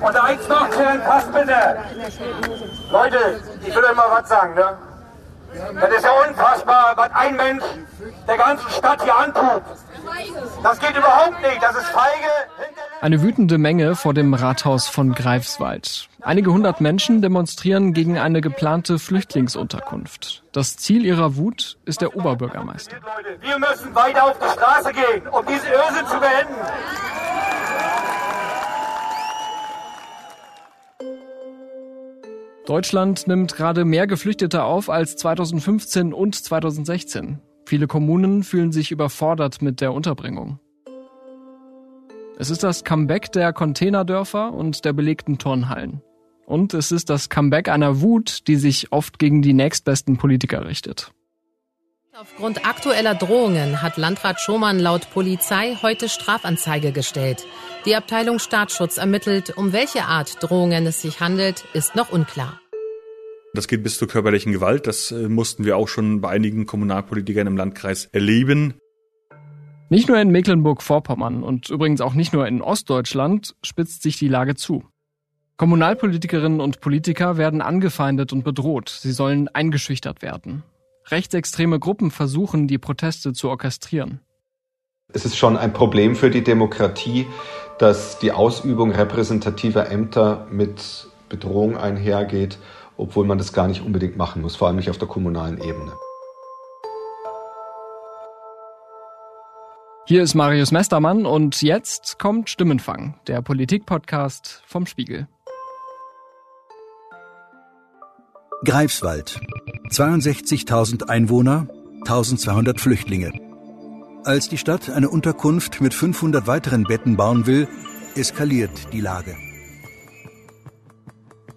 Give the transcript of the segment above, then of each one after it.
Und eins noch zu Herrn Fassbinder. Leute, ich will euch mal was sagen, ne? Das ist ja unfassbar, was ein Mensch der ganzen Stadt hier antut. Das geht überhaupt nicht, das ist feige. Eine wütende Menge vor dem Rathaus von Greifswald. Einige hundert Menschen demonstrieren gegen eine geplante Flüchtlingsunterkunft. Das Ziel ihrer Wut ist der Oberbürgermeister. Wir müssen weiter auf die Straße gehen, um diese Irrsinn zu beenden. Deutschland nimmt gerade mehr Geflüchtete auf als 2015 und 2016. Viele Kommunen fühlen sich überfordert mit der Unterbringung. Es ist das Comeback der Containerdörfer und der belegten Turnhallen. Und es ist das Comeback einer Wut, die sich oft gegen die nächstbesten Politiker richtet. Aufgrund aktueller Drohungen hat Landrat Schomann laut Polizei heute Strafanzeige gestellt. Die Abteilung Staatsschutz ermittelt, um welche Art Drohungen es sich handelt, ist noch unklar. Das geht bis zur körperlichen Gewalt. Das äh, mussten wir auch schon bei einigen Kommunalpolitikern im Landkreis erleben. Nicht nur in Mecklenburg-Vorpommern und übrigens auch nicht nur in Ostdeutschland spitzt sich die Lage zu. Kommunalpolitikerinnen und Politiker werden angefeindet und bedroht. Sie sollen eingeschüchtert werden. Rechtsextreme Gruppen versuchen, die Proteste zu orchestrieren. Es ist schon ein Problem für die Demokratie, dass die Ausübung repräsentativer Ämter mit Bedrohung einhergeht, obwohl man das gar nicht unbedingt machen muss, vor allem nicht auf der kommunalen Ebene. Hier ist Marius Mestermann und jetzt kommt Stimmenfang, der Politikpodcast vom Spiegel. Greifswald. 62.000 Einwohner, 1200 Flüchtlinge. Als die Stadt eine Unterkunft mit 500 weiteren Betten bauen will, eskaliert die Lage.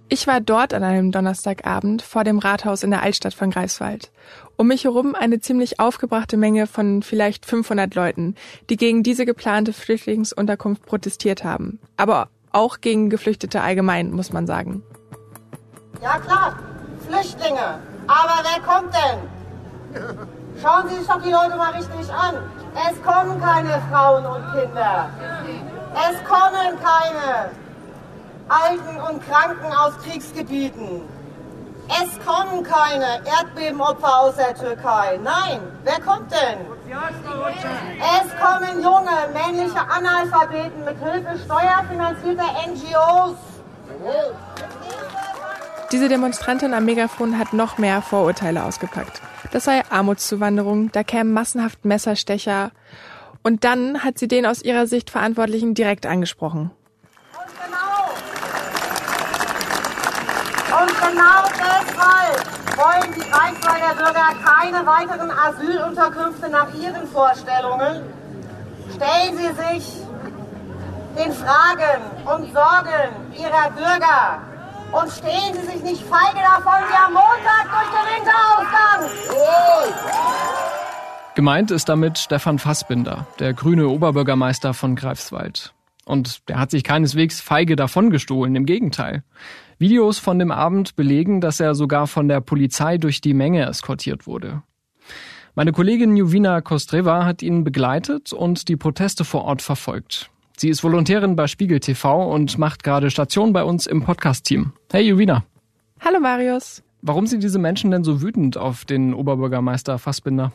Ich war dort an einem Donnerstagabend vor dem Rathaus in der Altstadt von Greifswald. Um mich herum eine ziemlich aufgebrachte Menge von vielleicht 500 Leuten, die gegen diese geplante Flüchtlingsunterkunft protestiert haben. Aber auch gegen Geflüchtete allgemein, muss man sagen. Ja klar, Flüchtlinge. Aber wer kommt denn? Schauen Sie sich doch die Leute mal richtig an. Es kommen keine Frauen und Kinder. Es kommen keine Alten und Kranken aus Kriegsgebieten. Es kommen keine Erdbebenopfer aus der Türkei. Nein, wer kommt denn? Es kommen junge, männliche Analphabeten mit Hilfe steuerfinanzierter NGOs. Diese Demonstrantin am Megafon hat noch mehr Vorurteile ausgepackt. Das sei Armutszuwanderung, da kämen massenhaft Messerstecher. Und dann hat sie den aus ihrer Sicht Verantwortlichen direkt angesprochen. Und genau, und genau deshalb wollen die Greifswalder Bürger keine weiteren Asylunterkünfte nach ihren Vorstellungen. Stellen Sie sich den Fragen und Sorgen Ihrer Bürger und stehen Sie sich nicht feige davon wie am Montag durch den Winterausgang. Gemeint ist damit Stefan Fassbinder, der grüne Oberbürgermeister von Greifswald. Und der hat sich keineswegs feige davon gestohlen, im Gegenteil. Videos von dem Abend belegen, dass er sogar von der Polizei durch die Menge eskortiert wurde. Meine Kollegin Juvina Kostreva hat ihn begleitet und die Proteste vor Ort verfolgt. Sie ist Volontärin bei Spiegel TV und macht gerade Station bei uns im Podcast-Team. Hey Juvina. Hallo Marius. Warum sind diese Menschen denn so wütend auf den Oberbürgermeister Fassbinder?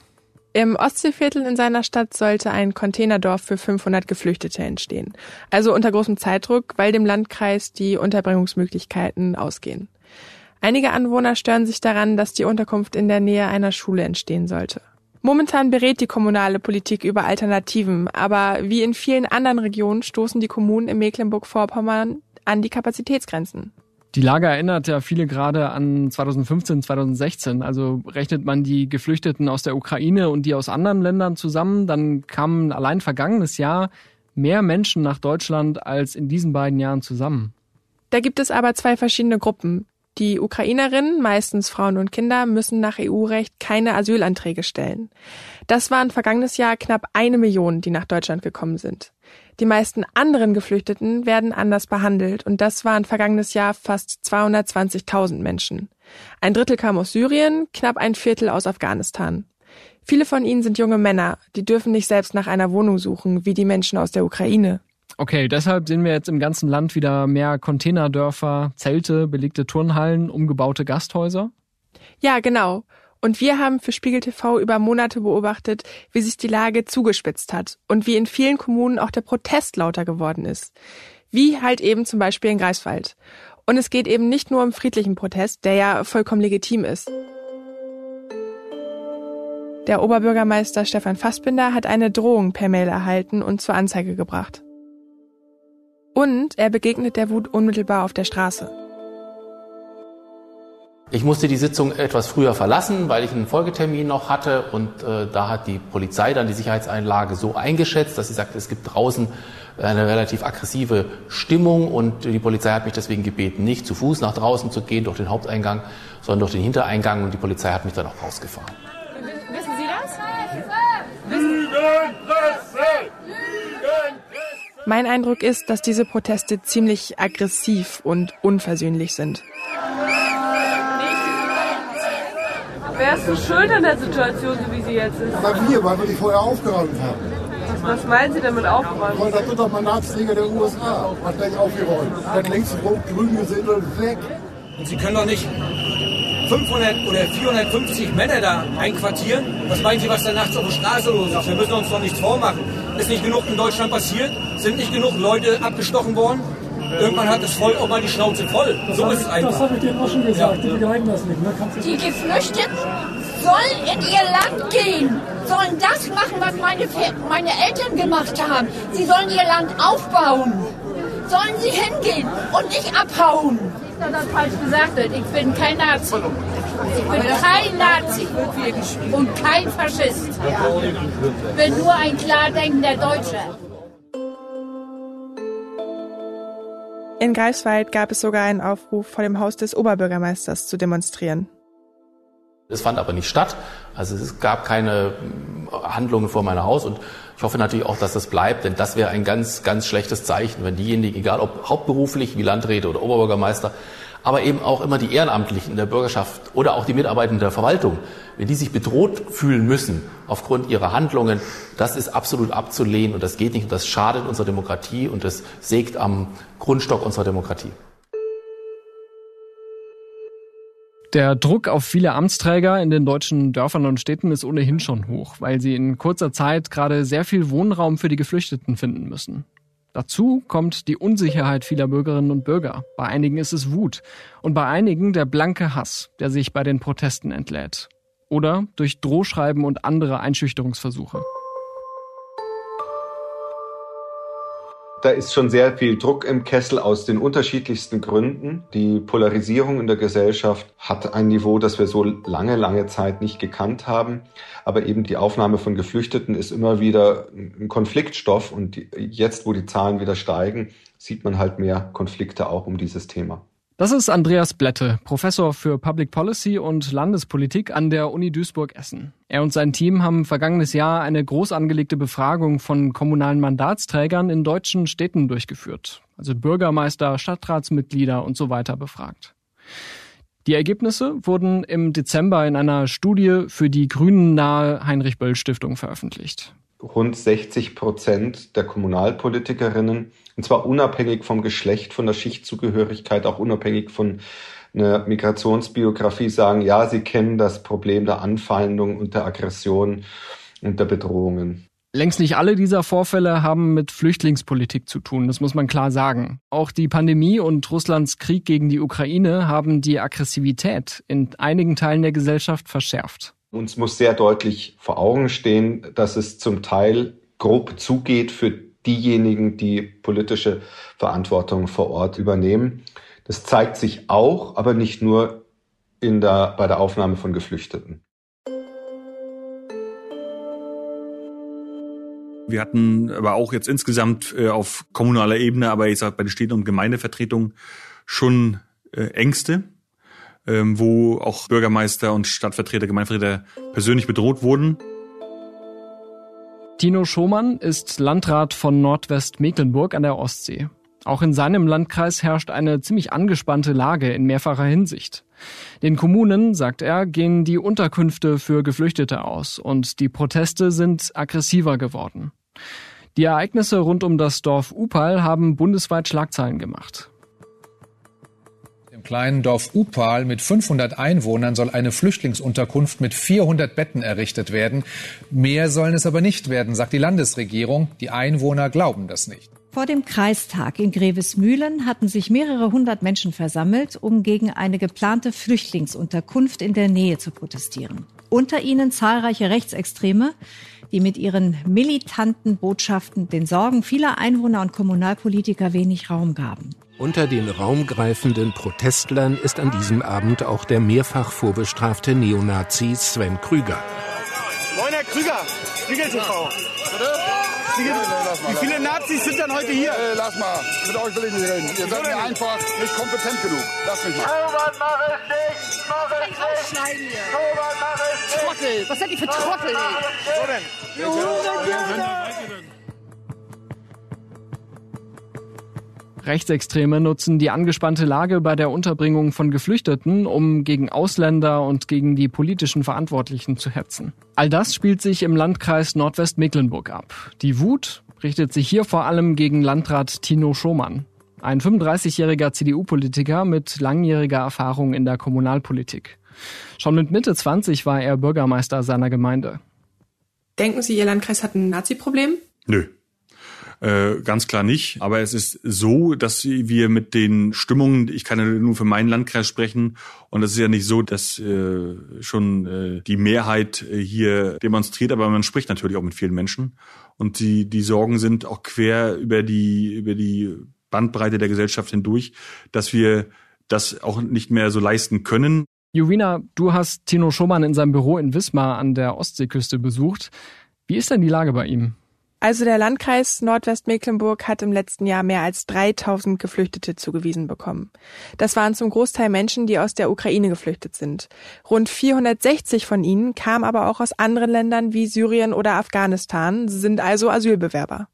Im Ostseeviertel in seiner Stadt sollte ein Containerdorf für 500 Geflüchtete entstehen. Also unter großem Zeitdruck, weil dem Landkreis die Unterbringungsmöglichkeiten ausgehen. Einige Anwohner stören sich daran, dass die Unterkunft in der Nähe einer Schule entstehen sollte. Momentan berät die kommunale Politik über Alternativen, aber wie in vielen anderen Regionen stoßen die Kommunen in Mecklenburg-Vorpommern an die Kapazitätsgrenzen. Die Lage erinnert ja viele gerade an 2015, 2016. Also rechnet man die Geflüchteten aus der Ukraine und die aus anderen Ländern zusammen, dann kamen allein vergangenes Jahr mehr Menschen nach Deutschland als in diesen beiden Jahren zusammen. Da gibt es aber zwei verschiedene Gruppen. Die Ukrainerinnen, meistens Frauen und Kinder, müssen nach EU-Recht keine Asylanträge stellen. Das waren vergangenes Jahr knapp eine Million, die nach Deutschland gekommen sind. Die meisten anderen Geflüchteten werden anders behandelt und das waren vergangenes Jahr fast 220.000 Menschen. Ein Drittel kam aus Syrien, knapp ein Viertel aus Afghanistan. Viele von ihnen sind junge Männer, die dürfen nicht selbst nach einer Wohnung suchen, wie die Menschen aus der Ukraine. Okay, deshalb sehen wir jetzt im ganzen Land wieder mehr Containerdörfer, Zelte, belegte Turnhallen, umgebaute Gasthäuser? Ja, genau. Und wir haben für Spiegel TV über Monate beobachtet, wie sich die Lage zugespitzt hat und wie in vielen Kommunen auch der Protest lauter geworden ist. Wie halt eben zum Beispiel in Greifswald. Und es geht eben nicht nur um friedlichen Protest, der ja vollkommen legitim ist. Der Oberbürgermeister Stefan Fassbinder hat eine Drohung per Mail erhalten und zur Anzeige gebracht. Und er begegnet der Wut unmittelbar auf der Straße. Ich musste die Sitzung etwas früher verlassen, weil ich einen Folgetermin noch hatte und äh, da hat die Polizei dann die Sicherheitseinlage so eingeschätzt, dass sie sagt, es gibt draußen eine relativ aggressive Stimmung und die Polizei hat mich deswegen gebeten, nicht zu Fuß nach draußen zu gehen durch den Haupteingang, sondern durch den Hintereingang und die Polizei hat mich dann auch rausgefahren. Wissen Sie das? Mein Eindruck ist, dass diese Proteste ziemlich aggressiv und unversöhnlich sind. Wer ist so schuld an der Situation, so wie sie jetzt ist? Aber wir, weil wir die vorher aufgeräumt haben. Was meinen Sie damit aufgeräumt? Weil das wird doch Mandatsträger der USA. Hat gleich aufgeräumt. Hat links rot-grün gesindelt weg. Und Sie können doch nicht 500 oder 450 Männer da einquartieren. Was meinen Sie, was da nachts auf der Straße los ist? Wir müssen uns doch nichts vormachen. Ist nicht genug in Deutschland passiert? Sind nicht genug Leute abgestochen worden? Irgendwann hat das Volk auch mal die Schnauze voll. Das so ist es einfach. Das habe ich denen auch schon gesagt. Ja. Die begreifen das nicht. Ne? Die Geflüchteten sollen in ihr Land gehen, sollen das machen, was meine, meine Eltern gemacht haben. Sie sollen ihr Land aufbauen. Sollen sie hingehen und nicht abhauen. Habe das falsch gesagt. Ich bin kein Nazi. Ich bin kein Nazi und kein Faschist. Ich bin nur ein klar denkender Deutscher. In Greifswald gab es sogar einen Aufruf, vor dem Haus des Oberbürgermeisters zu demonstrieren. Es fand aber nicht statt. Also es gab keine Handlungen vor meinem Haus und ich hoffe natürlich auch, dass das bleibt, denn das wäre ein ganz, ganz schlechtes Zeichen, wenn diejenigen, egal ob hauptberuflich wie Landräte oder Oberbürgermeister, aber eben auch immer die Ehrenamtlichen in der Bürgerschaft oder auch die Mitarbeitenden der Verwaltung, wenn die sich bedroht fühlen müssen aufgrund ihrer Handlungen, das ist absolut abzulehnen und das geht nicht und das schadet unserer Demokratie und das sägt am Grundstock unserer Demokratie. Der Druck auf viele Amtsträger in den deutschen Dörfern und Städten ist ohnehin schon hoch, weil sie in kurzer Zeit gerade sehr viel Wohnraum für die Geflüchteten finden müssen. Dazu kommt die Unsicherheit vieler Bürgerinnen und Bürger. Bei einigen ist es Wut und bei einigen der blanke Hass, der sich bei den Protesten entlädt. Oder durch Drohschreiben und andere Einschüchterungsversuche. Da ist schon sehr viel Druck im Kessel aus den unterschiedlichsten Gründen. Die Polarisierung in der Gesellschaft hat ein Niveau, das wir so lange, lange Zeit nicht gekannt haben. Aber eben die Aufnahme von Geflüchteten ist immer wieder ein Konfliktstoff. Und jetzt, wo die Zahlen wieder steigen, sieht man halt mehr Konflikte auch um dieses Thema. Das ist Andreas Blätte, Professor für Public Policy und Landespolitik an der Uni Duisburg-Essen. Er und sein Team haben vergangenes Jahr eine groß angelegte Befragung von kommunalen Mandatsträgern in deutschen Städten durchgeführt. Also Bürgermeister, Stadtratsmitglieder und so weiter befragt. Die Ergebnisse wurden im Dezember in einer Studie für die Grünen nahe Heinrich Böll Stiftung veröffentlicht rund 60 Prozent der Kommunalpolitikerinnen, und zwar unabhängig vom Geschlecht, von der Schichtzugehörigkeit, auch unabhängig von einer Migrationsbiografie, sagen, ja, sie kennen das Problem der Anfeindung und der Aggression und der Bedrohungen. Längst nicht alle dieser Vorfälle haben mit Flüchtlingspolitik zu tun, das muss man klar sagen. Auch die Pandemie und Russlands Krieg gegen die Ukraine haben die Aggressivität in einigen Teilen der Gesellschaft verschärft. Uns muss sehr deutlich vor Augen stehen, dass es zum Teil grob zugeht für diejenigen, die politische Verantwortung vor Ort übernehmen. Das zeigt sich auch, aber nicht nur in der, bei der Aufnahme von Geflüchteten. Wir hatten aber auch jetzt insgesamt äh, auf kommunaler Ebene, aber ich sage bei den Städten und Gemeindevertretungen schon äh, Ängste ähm, wo auch Bürgermeister und Stadtvertreter, Gemeindevertreter persönlich bedroht wurden. Tino Schomann ist Landrat von Nordwestmecklenburg an der Ostsee. Auch in seinem Landkreis herrscht eine ziemlich angespannte Lage in mehrfacher Hinsicht. Den Kommunen, sagt er, gehen die Unterkünfte für Geflüchtete aus und die Proteste sind aggressiver geworden. Die Ereignisse rund um das Dorf Upal haben bundesweit Schlagzeilen gemacht. Kleinen Dorf Upal mit 500 Einwohnern soll eine Flüchtlingsunterkunft mit 400 Betten errichtet werden. Mehr sollen es aber nicht werden, sagt die Landesregierung. Die Einwohner glauben das nicht. Vor dem Kreistag in Grevesmühlen hatten sich mehrere hundert Menschen versammelt, um gegen eine geplante Flüchtlingsunterkunft in der Nähe zu protestieren. Unter ihnen zahlreiche Rechtsextreme, die mit ihren militanten Botschaften den Sorgen vieler Einwohner und Kommunalpolitiker wenig Raum gaben. Unter den raumgreifenden Protestlern ist an diesem Abend auch der mehrfach vorbestrafte Neonazi Sven Krüger. Herr Krüger, Spiegel TV. Wie viele Nazis sind denn heute hier? Hey, lass mal, mit euch will ich nicht reden. Ihr seid mir einfach nicht kompetent genug. Lass mich mal. Robert, mach es nicht! Mach es nicht! Rausschneiden hier. Robert, mach es nicht! Trottel. Was seid ihr für Trottel? So denn. Rechtsextreme nutzen die angespannte Lage bei der Unterbringung von Geflüchteten, um gegen Ausländer und gegen die politischen Verantwortlichen zu hetzen. All das spielt sich im Landkreis Nordwestmecklenburg ab. Die Wut richtet sich hier vor allem gegen Landrat Tino Schomann. Ein 35-jähriger CDU-Politiker mit langjähriger Erfahrung in der Kommunalpolitik. Schon mit Mitte 20 war er Bürgermeister seiner Gemeinde. Denken Sie, Ihr Landkreis hat ein Nazi-Problem? Nö. Äh, ganz klar nicht. Aber es ist so, dass wir mit den Stimmungen, ich kann ja nur für meinen Landkreis sprechen, und es ist ja nicht so, dass äh, schon äh, die Mehrheit äh, hier demonstriert, aber man spricht natürlich auch mit vielen Menschen. Und die, die Sorgen sind auch quer über die, über die Bandbreite der Gesellschaft hindurch, dass wir das auch nicht mehr so leisten können. Jurina, du hast Tino Schumann in seinem Büro in Wismar an der Ostseeküste besucht. Wie ist denn die Lage bei ihm? Also der Landkreis Nordwestmecklenburg hat im letzten Jahr mehr als 3000 Geflüchtete zugewiesen bekommen. Das waren zum Großteil Menschen, die aus der Ukraine geflüchtet sind. Rund 460 von ihnen kamen aber auch aus anderen Ländern wie Syrien oder Afghanistan, sind also Asylbewerber.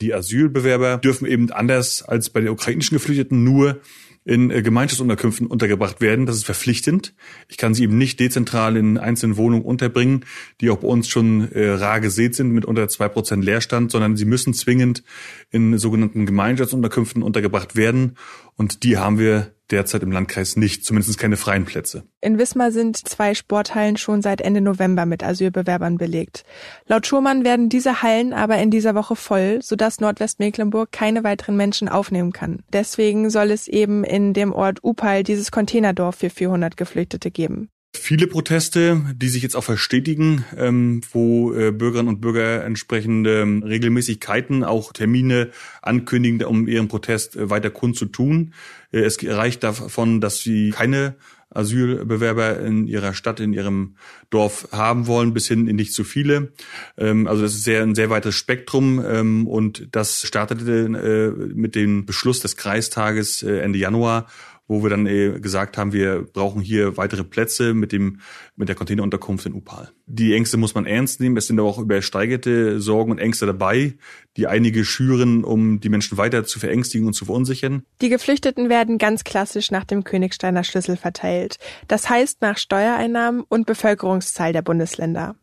Die Asylbewerber dürfen eben anders als bei den ukrainischen Geflüchteten nur in äh, Gemeinschaftsunterkünften untergebracht werden. Das ist verpflichtend. Ich kann sie eben nicht dezentral in einzelnen Wohnungen unterbringen, die auch bei uns schon äh, rar gesät sind mit unter zwei Prozent Leerstand, sondern sie müssen zwingend in sogenannten Gemeinschaftsunterkünften untergebracht werden. Und die haben wir derzeit im Landkreis nicht, zumindest keine freien Plätze. In Wismar sind zwei Sporthallen schon seit Ende November mit Asylbewerbern belegt. Laut Schurmann werden diese Hallen aber in dieser Woche voll, sodass Nordwestmecklenburg keine weiteren Menschen aufnehmen kann. Deswegen soll es eben in dem Ort Upal dieses Containerdorf für 400 Geflüchtete geben. Viele Proteste, die sich jetzt auch verstetigen, ähm, wo äh, Bürgerinnen und Bürger entsprechende ähm, Regelmäßigkeiten, auch Termine ankündigen, um ihren Protest äh, weiter kundzutun. Äh, es reicht davon, dass sie keine Asylbewerber in ihrer Stadt, in ihrem Dorf haben wollen, bis hin in nicht zu viele. Ähm, also das ist sehr, ein sehr weites Spektrum ähm, und das startete äh, mit dem Beschluss des Kreistages äh, Ende Januar wo wir dann äh, gesagt haben, wir brauchen hier weitere Plätze mit dem mit der Containerunterkunft in Upal. Die Ängste muss man ernst nehmen. Es sind aber auch übersteigerte Sorgen und Ängste dabei, die einige schüren, um die Menschen weiter zu verängstigen und zu verunsichern. Die Geflüchteten werden ganz klassisch nach dem Königsteiner Schlüssel verteilt. Das heißt nach Steuereinnahmen und Bevölkerungszahl der Bundesländer.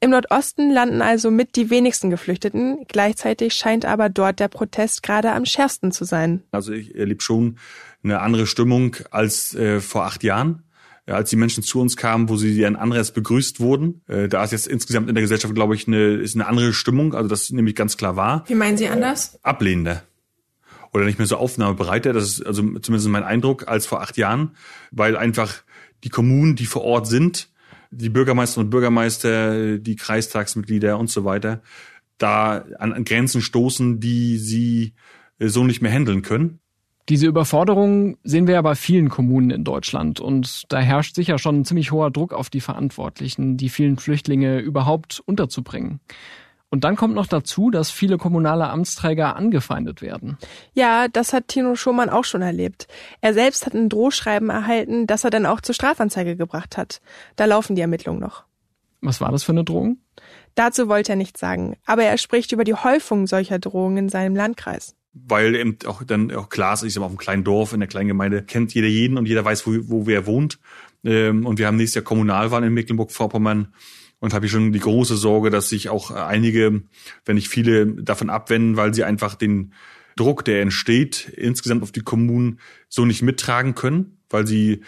Im Nordosten landen also mit die wenigsten Geflüchteten. Gleichzeitig scheint aber dort der Protest gerade am schärfsten zu sein. Also ich erlebe schon eine andere Stimmung als äh, vor acht Jahren ja, als die Menschen zu uns kamen, wo sie ein anderes begrüßt wurden. Äh, da ist jetzt insgesamt in der Gesellschaft, glaube ich, eine, ist eine andere Stimmung, also das nämlich ganz klar wahr. Wie meinen Sie anders? Ablehnender. Oder nicht mehr so aufnahmebereiter, das ist also zumindest mein Eindruck, als vor acht Jahren, weil einfach die Kommunen, die vor Ort sind, die Bürgermeister und Bürgermeister, die Kreistagsmitglieder und so weiter, da an Grenzen stoßen, die sie äh, so nicht mehr handeln können. Diese Überforderung sehen wir ja bei vielen Kommunen in Deutschland und da herrscht sicher schon ein ziemlich hoher Druck auf die Verantwortlichen, die vielen Flüchtlinge überhaupt unterzubringen. Und dann kommt noch dazu, dass viele kommunale Amtsträger angefeindet werden. Ja, das hat Tino Schumann auch schon erlebt. Er selbst hat ein Drohschreiben erhalten, das er dann auch zur Strafanzeige gebracht hat. Da laufen die Ermittlungen noch. Was war das für eine Drohung? Dazu wollte er nichts sagen, aber er spricht über die Häufung solcher Drohungen in seinem Landkreis weil eben auch dann auch klar ist, ich sag mal, auf einem kleinen Dorf, in der kleinen Gemeinde kennt jeder jeden und jeder weiß, wo, wo wer wohnt. Ähm, und wir haben nächstes Jahr Kommunalwahlen in Mecklenburg-Vorpommern. Und habe ich schon die große Sorge, dass sich auch einige, wenn nicht viele, davon abwenden, weil sie einfach den Druck, der entsteht, insgesamt auf die Kommunen so nicht mittragen können, weil sie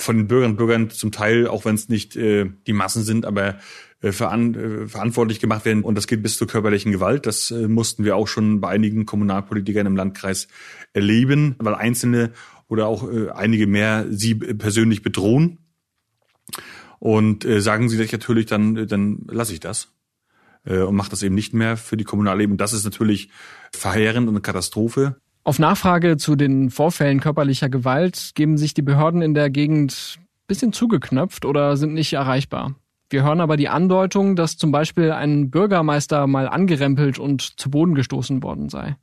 von den Bürgerinnen und Bürgern zum Teil, auch wenn es nicht äh, die Massen sind, aber veran äh, verantwortlich gemacht werden. Und das geht bis zur körperlichen Gewalt. Das äh, mussten wir auch schon bei einigen Kommunalpolitikern im Landkreis erleben, weil Einzelne oder auch äh, einige mehr sie persönlich bedrohen. Und äh, sagen sie sich natürlich, dann, äh, dann lasse ich das äh, und mache das eben nicht mehr für die Kommunalleben. Das ist natürlich verheerend und eine Katastrophe. Auf Nachfrage zu den Vorfällen körperlicher Gewalt geben sich die Behörden in der Gegend bisschen zugeknöpft oder sind nicht erreichbar. Wir hören aber die Andeutung, dass zum Beispiel ein Bürgermeister mal angerempelt und zu Boden gestoßen worden sei.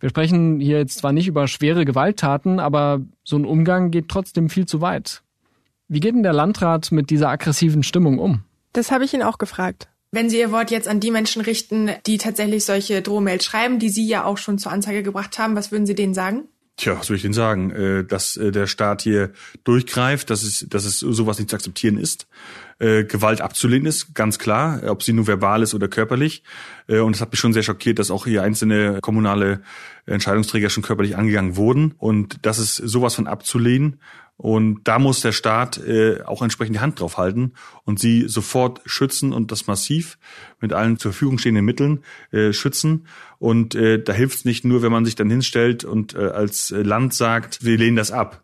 Wir sprechen hier jetzt zwar nicht über schwere Gewalttaten, aber so ein Umgang geht trotzdem viel zu weit. Wie geht denn der Landrat mit dieser aggressiven Stimmung um? Das habe ich ihn auch gefragt. Wenn Sie Ihr Wort jetzt an die Menschen richten, die tatsächlich solche Drohmails schreiben, die Sie ja auch schon zur Anzeige gebracht haben, was würden Sie denen sagen? Tja, was soll ich denn sagen? Äh, dass äh, der Staat hier durchgreift, dass es, dass es sowas nicht zu akzeptieren ist. Äh, Gewalt abzulehnen ist, ganz klar, ob sie nur verbal ist oder körperlich. Und es hat mich schon sehr schockiert, dass auch hier einzelne kommunale Entscheidungsträger schon körperlich angegangen wurden. Und das ist sowas von abzulehnen. Und da muss der Staat äh, auch entsprechend die Hand drauf halten und sie sofort schützen und das massiv mit allen zur Verfügung stehenden Mitteln äh, schützen. Und äh, da hilft es nicht nur, wenn man sich dann hinstellt und äh, als Land sagt, wir lehnen das ab.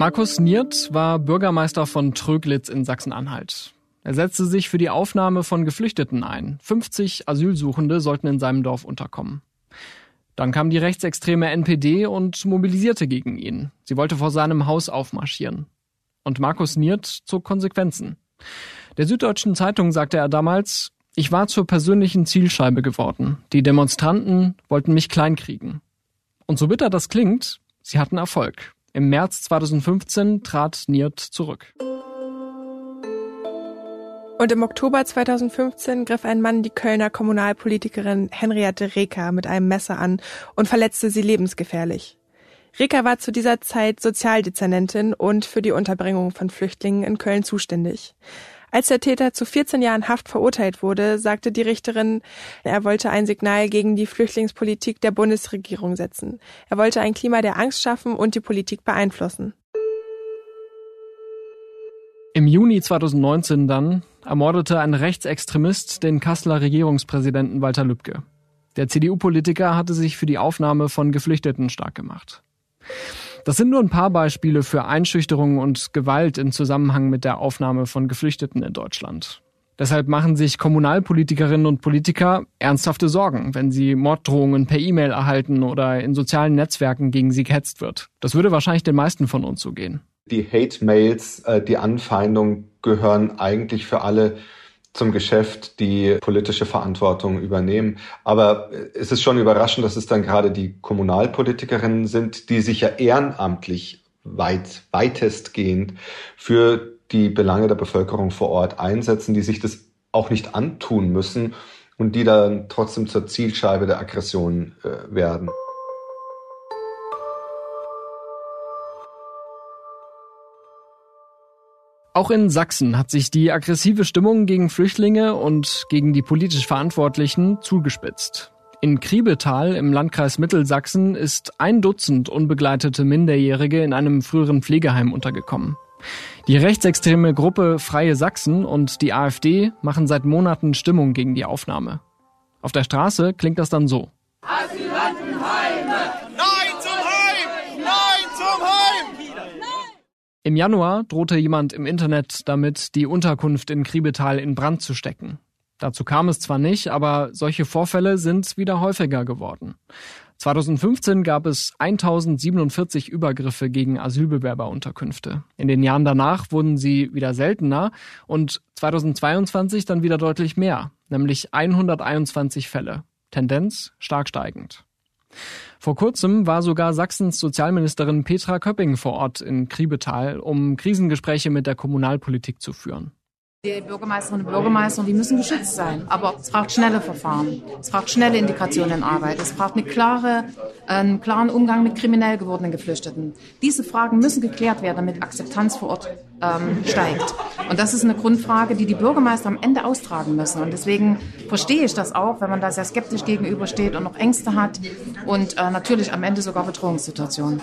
Markus Niert war Bürgermeister von Tröglitz in Sachsen-Anhalt. Er setzte sich für die Aufnahme von Geflüchteten ein. 50 Asylsuchende sollten in seinem Dorf unterkommen. Dann kam die rechtsextreme NPD und mobilisierte gegen ihn. Sie wollte vor seinem Haus aufmarschieren. Und Markus Niert zog Konsequenzen. Der Süddeutschen Zeitung sagte er damals, ich war zur persönlichen Zielscheibe geworden. Die Demonstranten wollten mich kleinkriegen. Und so bitter das klingt, sie hatten Erfolg. Im März 2015 trat Niert zurück. Und im Oktober 2015 griff ein Mann die Kölner Kommunalpolitikerin Henriette Reker mit einem Messer an und verletzte sie lebensgefährlich. Reker war zu dieser Zeit Sozialdezernentin und für die Unterbringung von Flüchtlingen in Köln zuständig. Als der Täter zu 14 Jahren Haft verurteilt wurde, sagte die Richterin, er wollte ein Signal gegen die Flüchtlingspolitik der Bundesregierung setzen. Er wollte ein Klima der Angst schaffen und die Politik beeinflussen. Im Juni 2019 dann ermordete ein Rechtsextremist den Kasseler Regierungspräsidenten Walter Lübcke. Der CDU-Politiker hatte sich für die Aufnahme von Geflüchteten stark gemacht. Das sind nur ein paar Beispiele für Einschüchterung und Gewalt im Zusammenhang mit der Aufnahme von Geflüchteten in Deutschland. Deshalb machen sich Kommunalpolitikerinnen und Politiker ernsthafte Sorgen, wenn sie Morddrohungen per E-Mail erhalten oder in sozialen Netzwerken gegen sie gehetzt wird. Das würde wahrscheinlich den meisten von uns so gehen die Hate-Mails, äh, die Anfeindungen gehören eigentlich für alle zum Geschäft, die politische Verantwortung übernehmen. Aber es ist schon überraschend, dass es dann gerade die Kommunalpolitikerinnen sind, die sich ja ehrenamtlich weit, weitestgehend für die Belange der Bevölkerung vor Ort einsetzen, die sich das auch nicht antun müssen und die dann trotzdem zur Zielscheibe der Aggression äh, werden. Auch in Sachsen hat sich die aggressive Stimmung gegen Flüchtlinge und gegen die politisch Verantwortlichen zugespitzt. In Kriebetal im Landkreis Mittelsachsen ist ein Dutzend unbegleitete Minderjährige in einem früheren Pflegeheim untergekommen. Die rechtsextreme Gruppe Freie Sachsen und die AfD machen seit Monaten Stimmung gegen die Aufnahme. Auf der Straße klingt das dann so. Asylantenheime! Nein zum Heim! Nein zum Heim! Im Januar drohte jemand im Internet damit, die Unterkunft in Kriebetal in Brand zu stecken. Dazu kam es zwar nicht, aber solche Vorfälle sind wieder häufiger geworden. 2015 gab es 1047 Übergriffe gegen Asylbewerberunterkünfte. In den Jahren danach wurden sie wieder seltener und 2022 dann wieder deutlich mehr, nämlich 121 Fälle. Tendenz stark steigend. Vor kurzem war sogar Sachsens Sozialministerin Petra Köpping vor Ort in Kriebetal, um Krisengespräche mit der Kommunalpolitik zu führen. Die Bürgermeisterinnen und Bürgermeister, die müssen geschützt sein. Aber es braucht schnelle Verfahren. Es braucht schnelle Integration in Arbeit. Es braucht eine klare, einen klaren Umgang mit kriminell gewordenen Geflüchteten. Diese Fragen müssen geklärt werden, damit Akzeptanz vor Ort ähm, steigt. Und das ist eine Grundfrage, die die Bürgermeister am Ende austragen müssen. Und deswegen verstehe ich das auch, wenn man da sehr skeptisch gegenübersteht und noch Ängste hat und äh, natürlich am Ende sogar Bedrohungssituationen.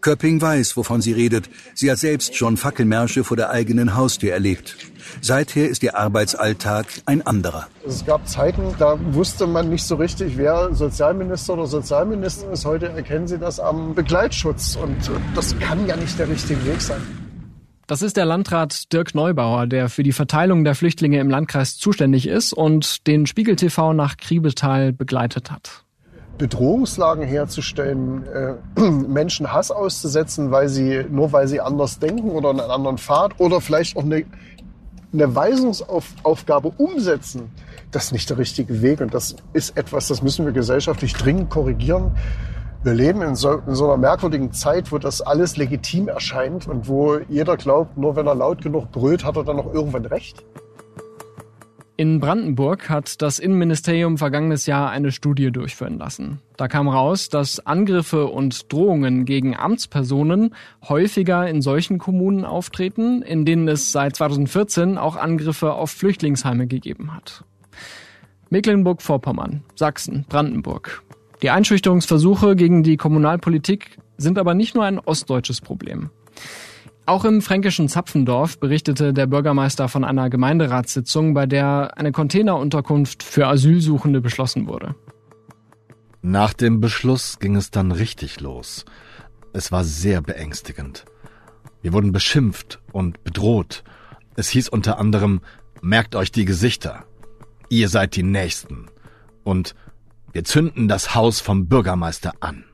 Köpping weiß, wovon sie redet. Sie hat selbst schon Fackelmärsche vor der eigenen Haustür erlebt. Seither ist ihr Arbeitsalltag ein anderer. Es gab Zeiten, da wusste man nicht so richtig, wer Sozialminister oder Sozialminister ist. Heute erkennen Sie das am Begleitschutz. Und das kann ja nicht der richtige Weg sein. Das ist der Landrat Dirk Neubauer, der für die Verteilung der Flüchtlinge im Landkreis zuständig ist und den Spiegel TV nach Kriebetal begleitet hat. Bedrohungslagen herzustellen, äh, Menschen Hass auszusetzen, weil sie nur weil sie anders denken oder einen anderen Pfad oder vielleicht auch eine, eine Weisungsaufgabe umsetzen, das ist nicht der richtige Weg und das ist etwas, das müssen wir gesellschaftlich dringend korrigieren. Wir leben in so, in so einer merkwürdigen Zeit, wo das alles legitim erscheint und wo jeder glaubt, nur wenn er laut genug brüllt, hat er dann noch irgendwann recht. In Brandenburg hat das Innenministerium vergangenes Jahr eine Studie durchführen lassen. Da kam raus, dass Angriffe und Drohungen gegen Amtspersonen häufiger in solchen Kommunen auftreten, in denen es seit 2014 auch Angriffe auf Flüchtlingsheime gegeben hat. Mecklenburg-Vorpommern, Sachsen, Brandenburg. Die Einschüchterungsversuche gegen die Kommunalpolitik sind aber nicht nur ein ostdeutsches Problem. Auch im fränkischen Zapfendorf berichtete der Bürgermeister von einer Gemeinderatssitzung, bei der eine Containerunterkunft für Asylsuchende beschlossen wurde. Nach dem Beschluss ging es dann richtig los. Es war sehr beängstigend. Wir wurden beschimpft und bedroht. Es hieß unter anderem, merkt euch die Gesichter. Ihr seid die Nächsten. Und wir zünden das Haus vom Bürgermeister an.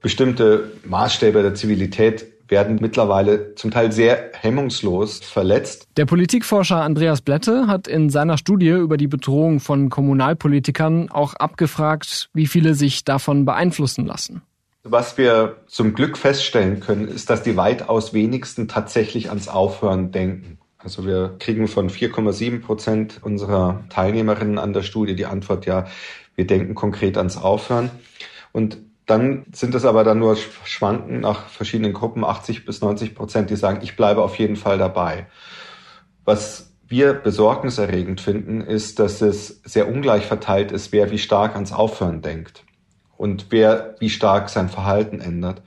Bestimmte Maßstäbe der Zivilität werden mittlerweile zum Teil sehr hemmungslos verletzt. Der Politikforscher Andreas Blätte hat in seiner Studie über die Bedrohung von Kommunalpolitikern auch abgefragt, wie viele sich davon beeinflussen lassen. Was wir zum Glück feststellen können, ist, dass die weitaus wenigsten tatsächlich ans Aufhören denken. Also wir kriegen von 4,7 Prozent unserer Teilnehmerinnen an der Studie die Antwort, ja, wir denken konkret ans Aufhören. Und dann sind es aber dann nur Schwanken nach verschiedenen Gruppen, 80 bis 90 Prozent, die sagen, ich bleibe auf jeden Fall dabei. Was wir besorgniserregend finden, ist, dass es sehr ungleich verteilt ist, wer wie stark ans Aufhören denkt und wer wie stark sein Verhalten ändert.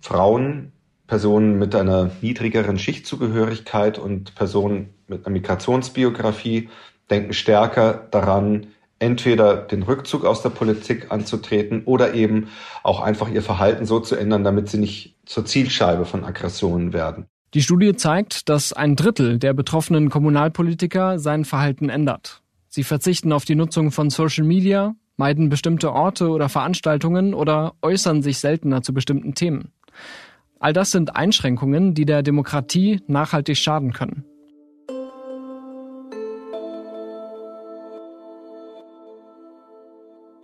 Frauen Personen mit einer niedrigeren Schichtzugehörigkeit und Personen mit einer Migrationsbiografie denken stärker daran, entweder den Rückzug aus der Politik anzutreten oder eben auch einfach ihr Verhalten so zu ändern, damit sie nicht zur Zielscheibe von Aggressionen werden. Die Studie zeigt, dass ein Drittel der betroffenen Kommunalpolitiker sein Verhalten ändert. Sie verzichten auf die Nutzung von Social Media, meiden bestimmte Orte oder Veranstaltungen oder äußern sich seltener zu bestimmten Themen. All das sind Einschränkungen, die der Demokratie nachhaltig schaden können.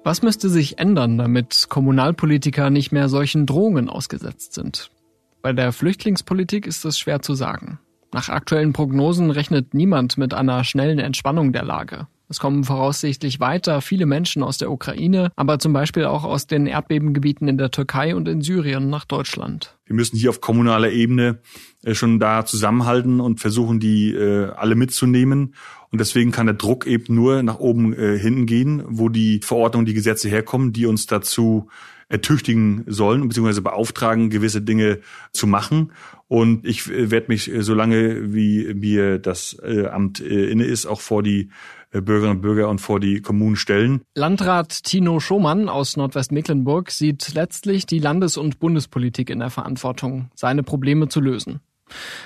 Was müsste sich ändern, damit Kommunalpolitiker nicht mehr solchen Drohungen ausgesetzt sind? Bei der Flüchtlingspolitik ist es schwer zu sagen. Nach aktuellen Prognosen rechnet niemand mit einer schnellen Entspannung der Lage. Es kommen voraussichtlich weiter viele Menschen aus der Ukraine, aber zum Beispiel auch aus den Erdbebengebieten in der Türkei und in Syrien nach Deutschland. Wir müssen hier auf kommunaler Ebene äh, schon da zusammenhalten und versuchen, die äh, alle mitzunehmen. Und deswegen kann der Druck eben nur nach oben äh, hinten gehen, wo die Verordnungen, die Gesetze herkommen, die uns dazu ertüchtigen sollen, beziehungsweise beauftragen, gewisse Dinge zu machen. Und ich werde mich, solange wie mir das Amt inne ist, auch vor die Bürgerinnen und Bürger und vor die Kommunen stellen. Landrat Tino Schomann aus Nordwestmecklenburg sieht letztlich die Landes- und Bundespolitik in der Verantwortung, seine Probleme zu lösen.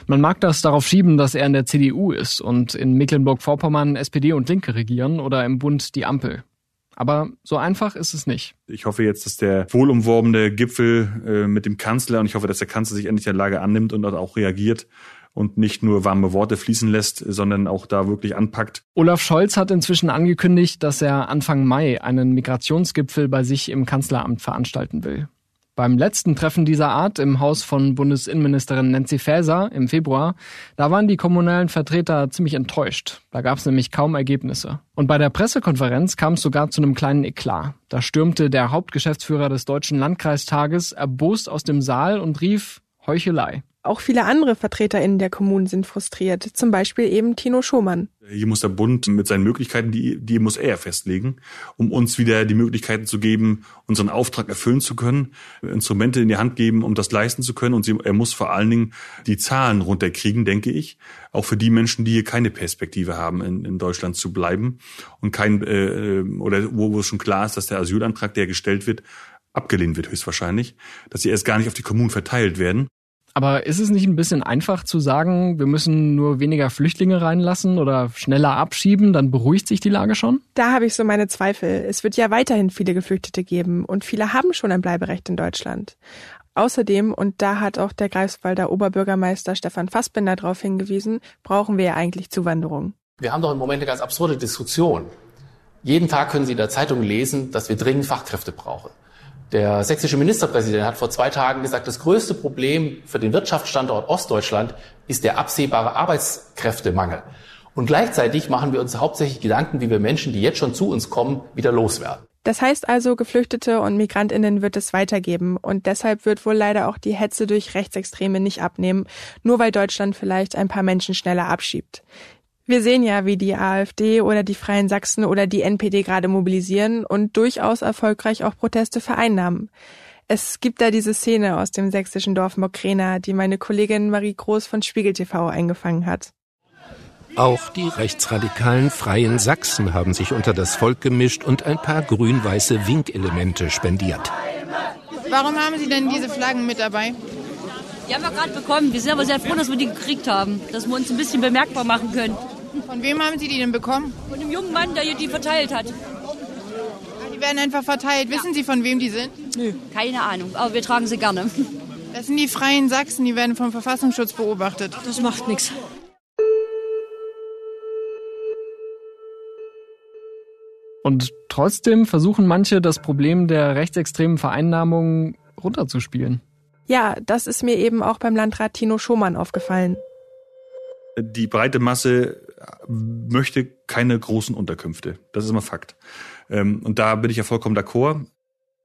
Man mag das darauf schieben, dass er in der CDU ist und in Mecklenburg-Vorpommern SPD und Linke regieren oder im Bund die Ampel. Aber so einfach ist es nicht. Ich hoffe jetzt, dass der wohlumworbene Gipfel äh, mit dem Kanzler und ich hoffe, dass der Kanzler sich endlich der Lage annimmt und auch reagiert und nicht nur warme Worte fließen lässt, sondern auch da wirklich anpackt. Olaf Scholz hat inzwischen angekündigt, dass er Anfang Mai einen Migrationsgipfel bei sich im Kanzleramt veranstalten will. Beim letzten Treffen dieser Art im Haus von Bundesinnenministerin Nancy Faeser im Februar, da waren die kommunalen Vertreter ziemlich enttäuscht. Da gab es nämlich kaum Ergebnisse. Und bei der Pressekonferenz kam es sogar zu einem kleinen Eklat. Da stürmte der Hauptgeschäftsführer des Deutschen Landkreistages erbost aus dem Saal und rief Heuchelei. Auch viele andere VertreterInnen der Kommunen sind frustriert, zum Beispiel eben Tino Schomann. Hier muss der Bund mit seinen Möglichkeiten, die, die muss er festlegen, um uns wieder die Möglichkeiten zu geben, unseren Auftrag erfüllen zu können, Instrumente in die Hand geben, um das leisten zu können. Und sie, er muss vor allen Dingen die Zahlen runterkriegen, denke ich, auch für die Menschen, die hier keine Perspektive haben, in, in Deutschland zu bleiben und kein äh, oder wo, wo schon klar ist, dass der Asylantrag, der gestellt wird, abgelehnt wird höchstwahrscheinlich, dass sie erst gar nicht auf die Kommunen verteilt werden. Aber ist es nicht ein bisschen einfach zu sagen, wir müssen nur weniger Flüchtlinge reinlassen oder schneller abschieben, dann beruhigt sich die Lage schon? Da habe ich so meine Zweifel. Es wird ja weiterhin viele Geflüchtete geben und viele haben schon ein Bleiberecht in Deutschland. Außerdem, und da hat auch der Greifswalder Oberbürgermeister Stefan Fassbinder darauf hingewiesen, brauchen wir ja eigentlich Zuwanderung. Wir haben doch im Moment eine ganz absurde Diskussion. Jeden Tag können Sie in der Zeitung lesen, dass wir dringend Fachkräfte brauchen. Der sächsische Ministerpräsident hat vor zwei Tagen gesagt, das größte Problem für den Wirtschaftsstandort Ostdeutschland ist der absehbare Arbeitskräftemangel. Und gleichzeitig machen wir uns hauptsächlich Gedanken, wie wir Menschen, die jetzt schon zu uns kommen, wieder loswerden. Das heißt also, Geflüchtete und Migrantinnen wird es weitergeben und deshalb wird wohl leider auch die Hetze durch Rechtsextreme nicht abnehmen, nur weil Deutschland vielleicht ein paar Menschen schneller abschiebt. Wir sehen ja, wie die AfD oder die Freien Sachsen oder die NPD gerade mobilisieren und durchaus erfolgreich auch Proteste vereinnahmen. Es gibt da diese Szene aus dem sächsischen Dorf Mokrena, die meine Kollegin Marie Groß von Spiegel TV eingefangen hat. Auch die rechtsradikalen Freien Sachsen haben sich unter das Volk gemischt und ein paar grün-weiße Winkelemente spendiert. Warum haben Sie denn diese Flaggen mit dabei? Die haben wir gerade bekommen. Wir sind aber sehr froh, dass wir die gekriegt haben, dass wir uns ein bisschen bemerkbar machen können. Von wem haben Sie die denn bekommen? Von dem jungen Mann, der hier die verteilt hat. Die werden einfach verteilt. Wissen Sie, von wem die sind? Nö, keine Ahnung, aber wir tragen sie gerne. Das sind die Freien Sachsen, die werden vom Verfassungsschutz beobachtet. Das macht nichts. Und trotzdem versuchen manche, das Problem der rechtsextremen Vereinnahmung runterzuspielen. Ja, das ist mir eben auch beim Landrat Tino Schomann aufgefallen die breite Masse möchte keine großen Unterkünfte. Das ist immer Fakt. Ähm, und da bin ich ja vollkommen d'accord.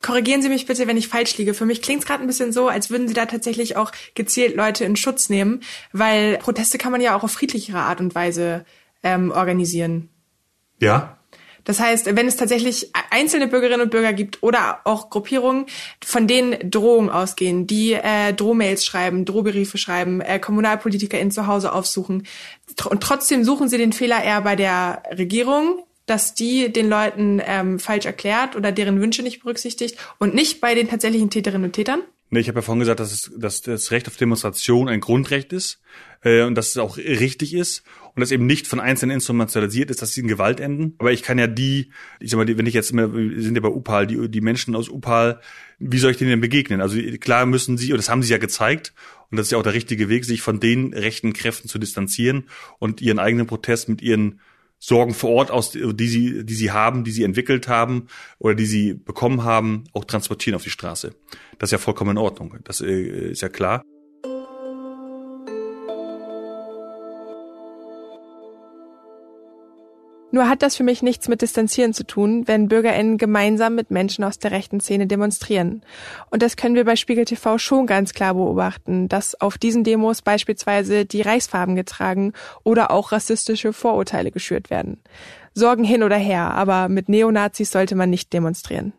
Korrigieren Sie mich bitte, wenn ich falsch liege. Für mich klingt es gerade ein bisschen so, als würden Sie da tatsächlich auch gezielt Leute in Schutz nehmen, weil Proteste kann man ja auch auf friedlichere Art und Weise ähm, organisieren. Ja, das heißt, wenn es tatsächlich einzelne Bürgerinnen und Bürger gibt oder auch Gruppierungen, von denen Drohungen ausgehen, die äh, Drohmails schreiben, Drohbriefe schreiben, äh, KommunalpolitikerInnen zu Hause aufsuchen und trotzdem suchen sie den Fehler eher bei der Regierung, dass die den Leuten ähm, falsch erklärt oder deren Wünsche nicht berücksichtigt und nicht bei den tatsächlichen Täterinnen und Tätern? Nee, ich habe ja vorhin gesagt, dass, es, dass das Recht auf Demonstration ein Grundrecht ist äh, und dass es auch richtig ist und das eben nicht von Einzelnen instrumentalisiert ist, dass sie in Gewalt enden. Aber ich kann ja die, ich sag mal, wenn ich jetzt, wir sind ja bei Upal, die, die Menschen aus Upal, wie soll ich denen denn begegnen? Also klar müssen sie, und das haben sie ja gezeigt, und das ist ja auch der richtige Weg, sich von den rechten Kräften zu distanzieren und ihren eigenen Protest mit ihren Sorgen vor Ort aus, die sie, die sie haben, die sie entwickelt haben oder die sie bekommen haben, auch transportieren auf die Straße. Das ist ja vollkommen in Ordnung. Das äh, ist ja klar. Nur hat das für mich nichts mit Distanzieren zu tun, wenn BürgerInnen gemeinsam mit Menschen aus der rechten Szene demonstrieren. Und das können wir bei Spiegel TV schon ganz klar beobachten, dass auf diesen Demos beispielsweise die Reichsfarben getragen oder auch rassistische Vorurteile geschürt werden. Sorgen hin oder her, aber mit Neonazis sollte man nicht demonstrieren.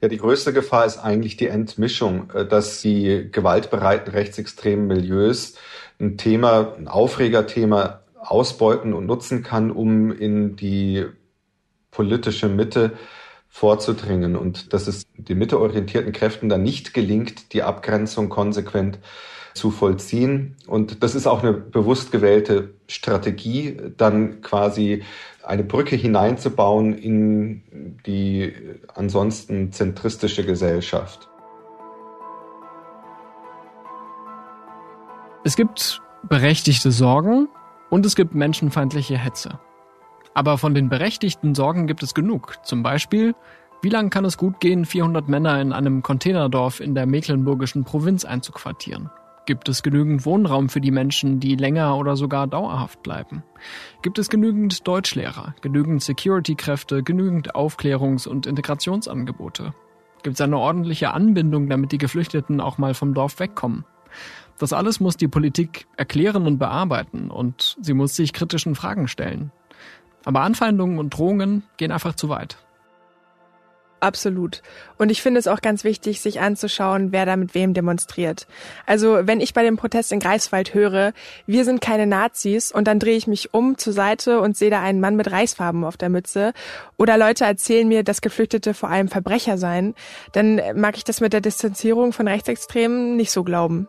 Ja, die größte Gefahr ist eigentlich die Entmischung, äh, dass die gewaltbereiten rechtsextremen Milieus ein Thema, ein Aufregerthema ausbeuten und nutzen kann, um in die politische Mitte vorzudringen und dass es den mitteorientierten Kräften dann nicht gelingt, die Abgrenzung konsequent zu vollziehen. Und das ist auch eine bewusst gewählte Strategie, dann quasi eine Brücke hineinzubauen in die ansonsten zentristische Gesellschaft. Es gibt berechtigte Sorgen, und es gibt menschenfeindliche Hetze. Aber von den berechtigten Sorgen gibt es genug. Zum Beispiel Wie lange kann es gut gehen, 400 Männer in einem Containerdorf in der mecklenburgischen Provinz einzuquartieren? Gibt es genügend Wohnraum für die Menschen, die länger oder sogar dauerhaft bleiben? Gibt es genügend Deutschlehrer, genügend Security-Kräfte, genügend Aufklärungs- und Integrationsangebote? Gibt es eine ordentliche Anbindung, damit die Geflüchteten auch mal vom Dorf wegkommen? Das alles muss die Politik erklären und bearbeiten und sie muss sich kritischen Fragen stellen. Aber Anfeindungen und Drohungen gehen einfach zu weit. Absolut. Und ich finde es auch ganz wichtig, sich anzuschauen, wer da mit wem demonstriert. Also wenn ich bei dem Protest in Greifswald höre, wir sind keine Nazis und dann drehe ich mich um zur Seite und sehe da einen Mann mit Reichsfarben auf der Mütze oder Leute erzählen mir, dass Geflüchtete vor allem Verbrecher seien, dann mag ich das mit der Distanzierung von Rechtsextremen nicht so glauben.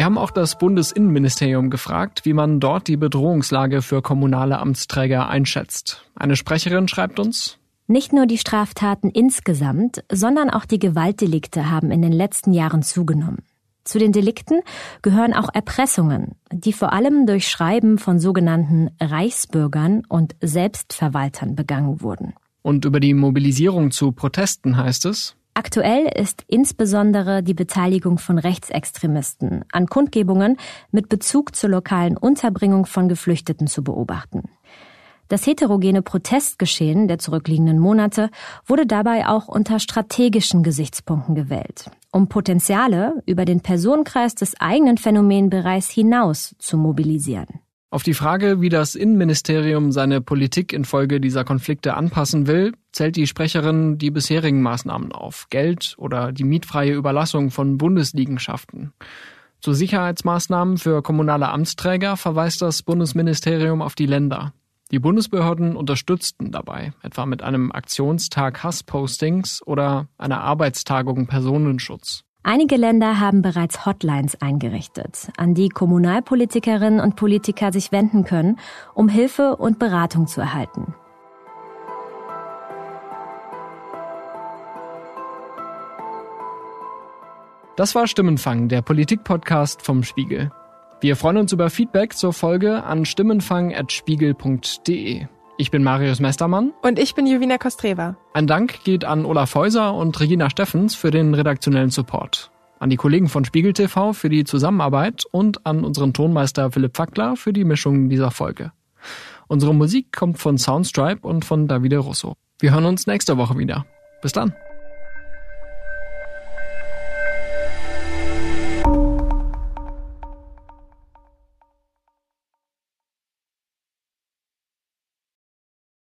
Wir haben auch das Bundesinnenministerium gefragt, wie man dort die Bedrohungslage für kommunale Amtsträger einschätzt. Eine Sprecherin schreibt uns, nicht nur die Straftaten insgesamt, sondern auch die Gewaltdelikte haben in den letzten Jahren zugenommen. Zu den Delikten gehören auch Erpressungen, die vor allem durch Schreiben von sogenannten Reichsbürgern und Selbstverwaltern begangen wurden. Und über die Mobilisierung zu Protesten heißt es, Aktuell ist insbesondere die Beteiligung von Rechtsextremisten an Kundgebungen mit Bezug zur lokalen Unterbringung von Geflüchteten zu beobachten. Das heterogene Protestgeschehen der zurückliegenden Monate wurde dabei auch unter strategischen Gesichtspunkten gewählt, um Potenziale über den Personenkreis des eigenen Phänomenbereichs hinaus zu mobilisieren. Auf die Frage, wie das Innenministerium seine Politik infolge dieser Konflikte anpassen will, zählt die Sprecherin die bisherigen Maßnahmen auf, Geld oder die mietfreie Überlassung von Bundesliegenschaften. Zu Sicherheitsmaßnahmen für kommunale Amtsträger verweist das Bundesministerium auf die Länder. Die Bundesbehörden unterstützten dabei, etwa mit einem Aktionstag Hasspostings oder einer Arbeitstagung Personenschutz. Einige Länder haben bereits Hotlines eingerichtet, an die Kommunalpolitikerinnen und Politiker sich wenden können, um Hilfe und Beratung zu erhalten. Das war Stimmenfang, der Politik-Podcast vom Spiegel. Wir freuen uns über Feedback zur Folge an stimmenfang.spiegel.de. Ich bin Marius Mestermann. Und ich bin Jovina Kostreva. Ein Dank geht an Olaf Häuser und Regina Steffens für den redaktionellen Support. An die Kollegen von Spiegel TV für die Zusammenarbeit und an unseren Tonmeister Philipp Fackler für die Mischung dieser Folge. Unsere Musik kommt von Soundstripe und von Davide Russo. Wir hören uns nächste Woche wieder. Bis dann.